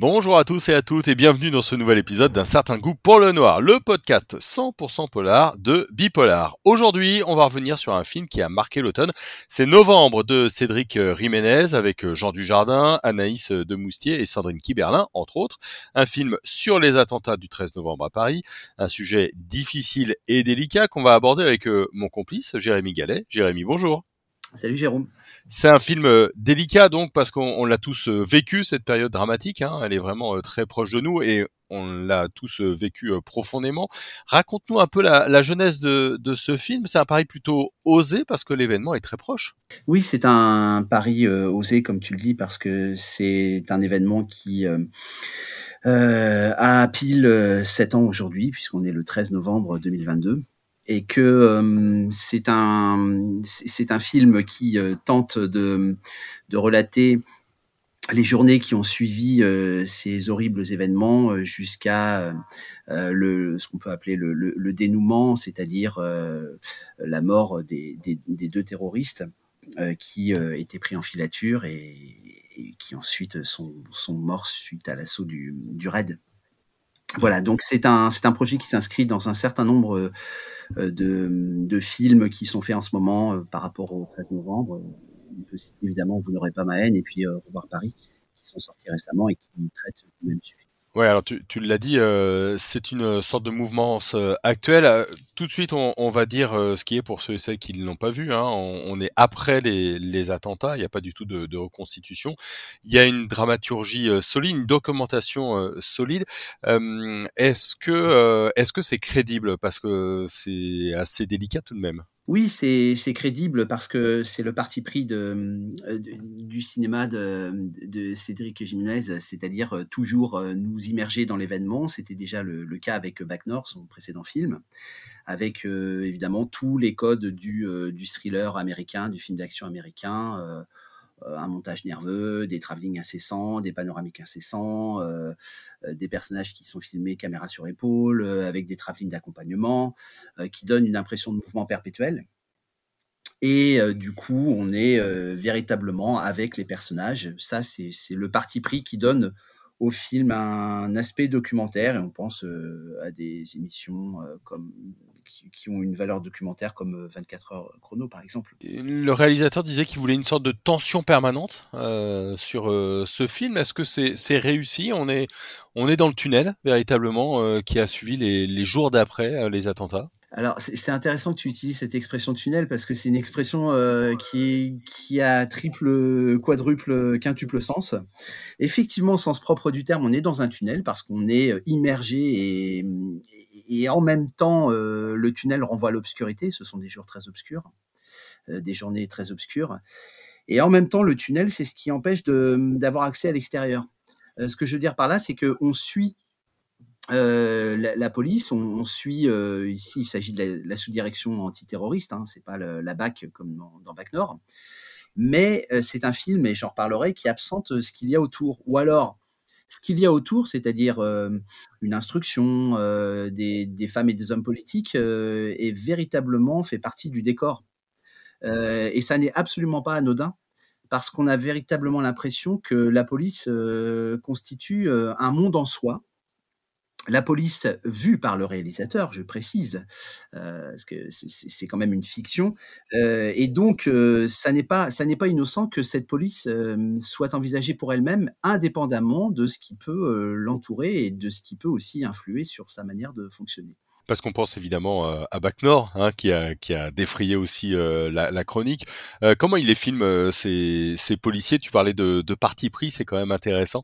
Bonjour à tous et à toutes et bienvenue dans ce nouvel épisode d'un certain goût pour le noir, le podcast 100% polar de Bipolar. Aujourd'hui, on va revenir sur un film qui a marqué l'automne. C'est Novembre de Cédric Jiménez avec Jean Dujardin, Anaïs Demoustier et Sandrine Kiberlin, entre autres. Un film sur les attentats du 13 novembre à Paris. Un sujet difficile et délicat qu'on va aborder avec euh, mon complice, Jérémy Gallet. Jérémy, bonjour. Salut Jérôme. C'est un film euh, délicat donc parce qu'on l'a tous euh, vécu cette période dramatique. Hein. elle est vraiment euh, très proche de nous et on l'a tous vécu profondément. Raconte-nous un peu la, la jeunesse de, de, ce film. C'est un pari plutôt osé parce que l'événement est très proche. Oui, c'est un pari osé comme tu le dis parce que c'est un événement qui euh, a pile 7 ans aujourd'hui puisqu'on est le 13 novembre 2022 et que euh, c'est un c'est un film qui euh, tente de, de relater les journées qui ont suivi euh, ces horribles événements jusqu'à le ce qu'on peut appeler le, le, dénouement, c'est-à-dire la mort des, des, deux terroristes qui étaient pris en filature et, et, qui ensuite sont, sont morts suite à l'assaut du, du raid. Voilà, donc c'est un, un projet qui s'inscrit dans un certain nombre euh, de, de, films qui sont faits en ce moment euh, par rapport au 13 novembre. Évidemment Vous n'aurez pas ma haine et puis euh, Revoir Paris, qui sont sortis récemment et qui traitent du même sujet. Ouais, alors tu, tu l'as dit, euh, c'est une sorte de mouvement euh, actuel. Euh, tout de suite, on, on va dire ce qui est pour ceux et celles qui ne l'ont pas vu. Hein. On, est après les, les attentats, il n'y a pas du tout de, de, reconstitution. Il y a une dramaturgie solide, une documentation solide. est-ce que est-ce que c'est crédible? Parce que c'est assez délicat tout de même oui, c'est crédible parce que c'est le parti pris de, euh, du cinéma de, Cédric Jiménez, c'est-à-dire euh, toujours euh, nous immerger dans l'événement. C'était déjà le, cas avec Back North, son précédent film, avec évidemment tous les codes du thriller américain, du film d'action américain. Euh, un montage nerveux, des travelling incessants, des panoramiques incessants, euh, euh, des personnages qui sont filmés caméra sur épaule, avec des travelling d'accompagnement, qui donnent une impression de mouvement perpétuel. Et du coup, on est véritablement avec les personnages. Ça, c'est le parti pris qui donne au film un aspect documentaire. Et on pense à des émissions comme qui, ont une valeur documentaire comme 24 euh, heures chrono par exemple. Le réalisateur disait qu'il voulait une sorte de tension permanente euh, sur euh, ce film. Est-ce que c'est réussi? On est on est dans le tunnel véritablement euh, qui a suivi les, les jours d'après euh, les attentats? Alors c'est intéressant que tu utilises cette expression tunnel parce que c'est une expression euh, qui, est, qui a triple, quadruple, quintuple sens. Effectivement, au sens propre du terme, on est dans un tunnel parce qu'on est immergé et, et en même temps, euh, le tunnel renvoie à l'obscurité. Ce sont des jours très obscurs, euh, des journées très obscures. Et en même temps, le tunnel, c'est ce qui empêche d'avoir accès à l'extérieur. Euh, ce que je veux dire par là, c'est qu'on suit la, police, on, suit ici, il s'agit de la, sous-direction antiterroriste, hein, c'est pas la BAC comme dans, dans BAC Nord, mais c'est un film, et j'en reparlerai, qui absente ce qu'il y a autour. Ou alors, ce qu'il y a autour, c'est-à-dire euh, une instruction euh, des, des, femmes et des hommes politiques, euh, est véritablement fait partie du décor. et ça n'est absolument pas anodin, parce qu'on a véritablement l'impression que la police constitue un monde en soi, la police vue par le réalisateur, je précise, euh, parce que c'est quand même une fiction, euh, et donc euh, ça n'est pas pas innocent que cette police soit envisagée pour elle-même, indépendamment de ce qui peut l'entourer et de ce qui peut aussi influer sur sa manière de fonctionner. Parce qu'on pense évidemment à Bac Nord, hein, qui, a, défrayé aussi la, chronique. Comment il les filme ces, policiers? Tu parlais de, de parti pris, c'est quand même intéressant,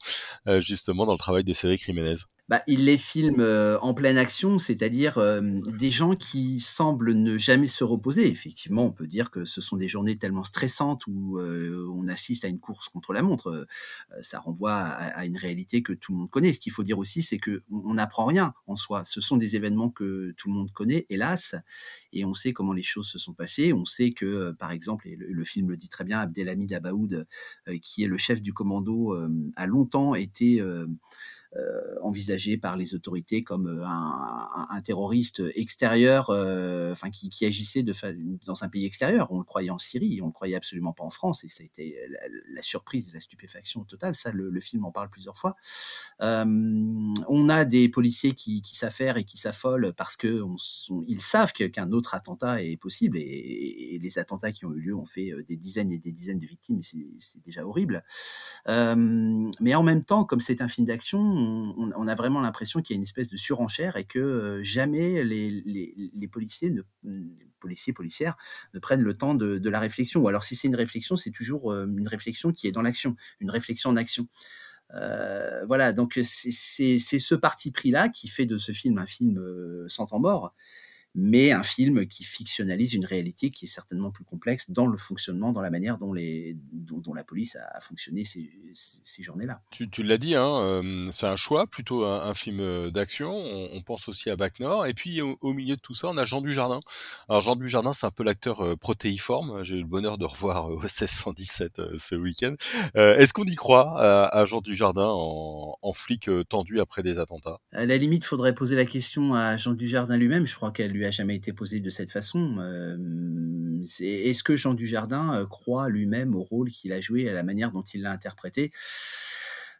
justement dans le travail de Cédric Jiménez bah, il les filme euh, en pleine action, c'est-à-dire euh, des gens qui semblent ne jamais se reposer. Effectivement, on peut dire que ce sont des journées tellement stressantes où euh, on assiste à une course contre la montre. ça renvoie à, une réalité que tout le monde connaît. Ce qu'il faut dire aussi, c'est que on n'apprend rien en soi. Ce sont des événements que tout le monde connaît, hélas, et on sait comment les choses se sont passées. On sait que, par exemple, et le, film le dit très bien, Abdelhamid Abaoud, qui est le chef du commando, a longtemps été envisagé par les autorités comme un, un, terroriste extérieur, enfin qui, agissait de dans un pays extérieur. On le croyait en Syrie, on le croyait absolument pas en France, et ça a été la, surprise et la stupéfaction totale. Ça, le, film en parle plusieurs fois. on a des policiers qui, s'affairent et qui s'affolent parce que savent qu'un autre attentat est possible, et, et, les attentats qui ont eu lieu ont fait des dizaines et des dizaines de victimes, c'est déjà horrible. mais en même temps, comme c'est un film d'action, on, a vraiment l'impression qu'il y a une espèce de surenchère et que jamais les, policiers, ne, policiers, policières ne prennent le temps de, la réflexion. Ou alors si c'est une réflexion, c'est toujours une réflexion qui est dans l'action, une réflexion en action. voilà, donc c'est ce parti pris-là qui fait de ce film un film sans temps mort mais un film qui fictionnalise une réalité qui est certainement plus complexe dans le fonctionnement, dans la manière dont, les, dont, la police a, fonctionné ces, ces, journées-là. Tu, tu l'as dit, hein, euh, c'est un choix, plutôt un, film euh, d'action. On, pense aussi à Bac Nord. Et puis au, milieu de tout ça, on a Jean Dujardin. Alors Jean Dujardin, c'est un peu l'acteur euh, protéiforme. J'ai eu le bonheur de revoir au 1617 ce week-end. Est-ce qu'on y croit à, Jean Dujardin en, en flic tendu après des attentats? À la limite, il faudrait poser la question à Jean Dujardin lui-même. Je crois qu'elle lui a jamais été posé de cette façon. Est-ce que Jean Dujardin croit lui-même au rôle qu'il a joué, à la manière dont il l'a interprété?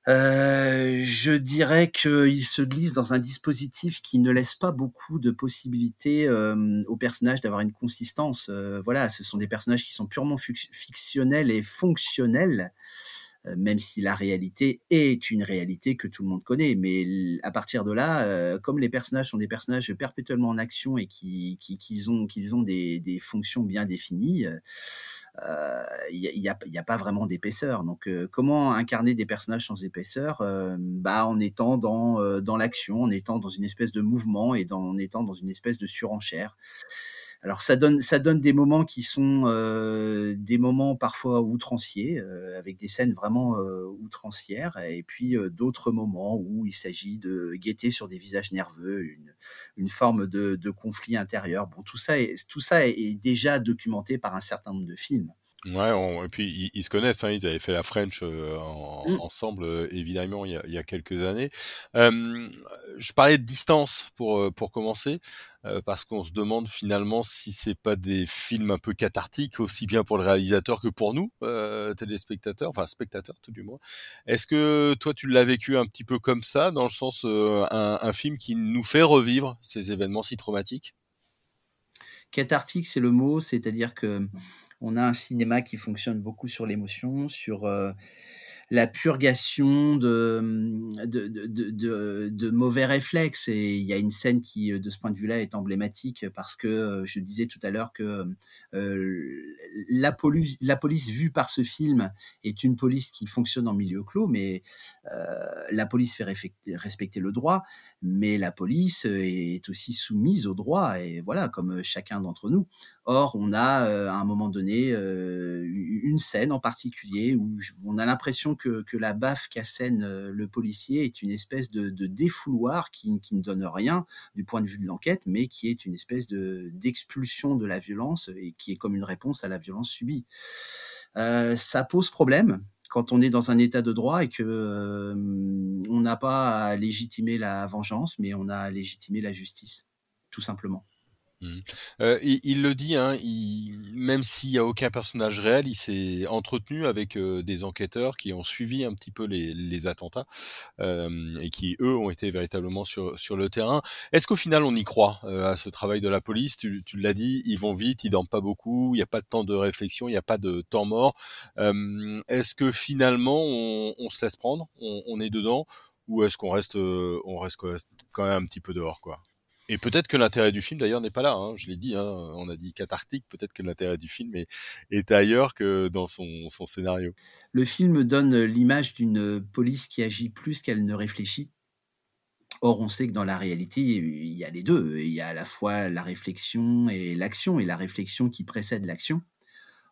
Je dirais qu'il se glisse dans un dispositif qui ne laisse pas beaucoup de possibilités aux personnages d'avoir une consistance. voilà, ce sont des personnages qui sont purement fictionnels et fonctionnels. Euh, même si la réalité est une réalité que tout le monde connaît. Mais à partir de là, euh, comme les personnages sont des personnages perpétuellement en action et qui, qui, ont, qu'ils ont des, des, fonctions bien définies, il euh, n'y a, y a, pas vraiment d'épaisseur. Donc, comment incarner des personnages sans épaisseur bah, En étant dans, dans l'action, en étant dans une espèce de mouvement et en étant dans une espèce de surenchère. Alors ça donne, ça donne des moments qui sont euh, des moments parfois outranciers, euh, avec des scènes vraiment euh, outrancières, et puis d'autres moments où il s'agit de guetter sur des visages nerveux, une, une forme de, conflit intérieur. Bon, tout ça, tout ça est déjà documenté par un certain nombre de films. Ouais, et puis ils, se connaissent, hein, ils avaient fait la French euh, mmh. ensemble, euh, évidemment, il y, a, il y, a, quelques années. je parlais de distance pour euh, pour commencer, parce qu'on se demande finalement si c'est pas des films un peu cathartiques, aussi bien pour le réalisateur que pour nous, téléspectateurs, enfin spectateurs tout du moins. Est-ce que toi tu l'as vécu un petit peu comme ça, dans le sens un, un film qui nous fait revivre ces événements si traumatiques? Cathartique, c'est le mot, c'est-à-dire que on a un cinéma qui fonctionne beaucoup sur l'émotion, sur euh, la purgation de, de, mauvais réflexes. Et il y a une scène qui, de ce point de vue-là, est emblématique parce que euh, je disais tout à l'heure que euh, la, police, la police vue par ce film est une police qui fonctionne en milieu clos, mais la police fait respecter le droit, mais la police est aussi soumise au droit, et voilà, comme chacun d'entre nous. Or, on a à un moment donné une scène en particulier où on a l'impression que, la baffe qu'assène le policier est une espèce de, défouloir qui, ne donne rien du point de vue de l'enquête, mais qui est une espèce d'expulsion de la violence et qui est comme une réponse à la violence subie. ça pose problème quand on est dans un état de droit et que on n'a pas à légitimer la vengeance, mais on a à légitimer la justice, tout simplement. Mmh. Euh, il, le dit, hein, même s'il n'y a aucun personnage réel, il s'est entretenu avec euh, des enquêteurs qui ont suivi un petit peu les, attentats euh, et qui, eux, ont été véritablement sur, sur le terrain. Est-ce qu'au final, on y croit à ce travail de la police? Tu, l'as dit, ils vont vite, ils dorment pas beaucoup, il n'y a pas de temps de réflexion, il n'y a pas de temps mort. est-ce que finalement, on, se laisse prendre, on, on est dedans, ou est-ce qu'on reste, on reste quand même un petit peu dehors, quoi? Et peut-être que l'intérêt du film d'ailleurs n'est pas là. Hein. Je l'ai dit, hein, on a dit cathartique. Peut-être que l'intérêt du film est, est, ailleurs que dans son, scénario. Le film donne l'image d'une police qui agit plus qu'elle ne réfléchit. Or, on sait que dans la réalité, il y a les deux. Il y a à la fois la réflexion et l'action, et la réflexion qui précède l'action.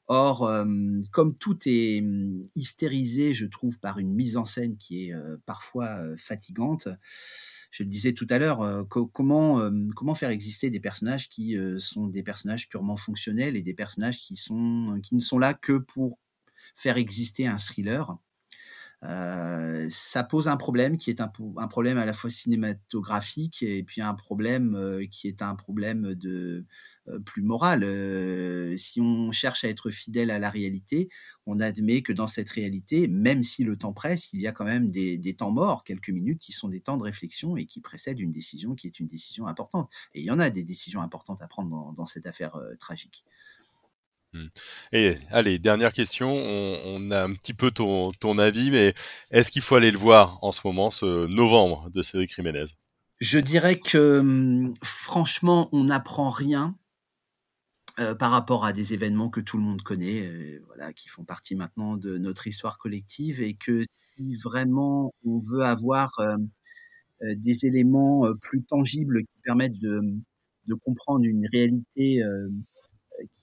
Or, euh, comme tout est hum, hystérisé, je trouve, par une mise en scène qui est euh, parfois euh, fatigante, je le disais tout à l'heure, euh, comment, euh, comment faire exister des personnages qui euh, sont des personnages purement fonctionnels et des personnages qui ne sont là que pour faire exister un thriller. Euh, ça pose un problème qui est un, problème à la fois cinématographique et puis un problème euh, qui est un problème de euh, plus moral. Si on cherche à être fidèle à la réalité, on admet que dans cette réalité, même si le temps presse, il y a quand même des, temps morts, quelques minutes, qui sont des temps de réflexion et qui précèdent une décision qui est une décision importante. Et il y en a des décisions importantes à prendre dans cette affaire tragique. Mmh. Et allez, dernière question. On, a un petit peu ton, avis, mais est-ce qu'il faut aller le voir en ce moment, ce novembre de Cédric Jiménez? Je dirais que mmh, franchement, on n'apprend rien euh, par rapport à des événements que tout le monde connaît, euh, voilà, qui font partie maintenant de notre histoire collective, et que si vraiment on veut avoir euh, des éléments plus tangibles qui permettent de comprendre une réalité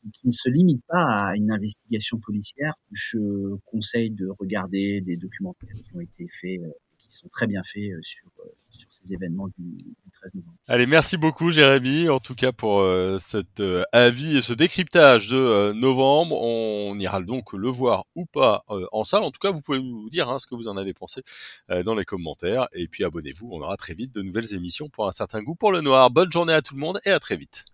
qui, ne se limite pas à une investigation policière, je conseille de regarder des documentaires qui ont été faits, euh, qui sont très bien faits euh, sur, euh, sur ces événements du, du, 13 novembre. Allez, merci beaucoup Jérémy, en tout cas pour cet avis et ce décryptage de novembre. On ira donc le voir ou pas en salle. En tout cas, vous pouvez nous dire hein, ce que vous en avez pensé dans les commentaires. Et puis abonnez-vous, on aura très vite de nouvelles émissions pour un certain goût pour le noir. Bonne journée à tout le monde et à très vite.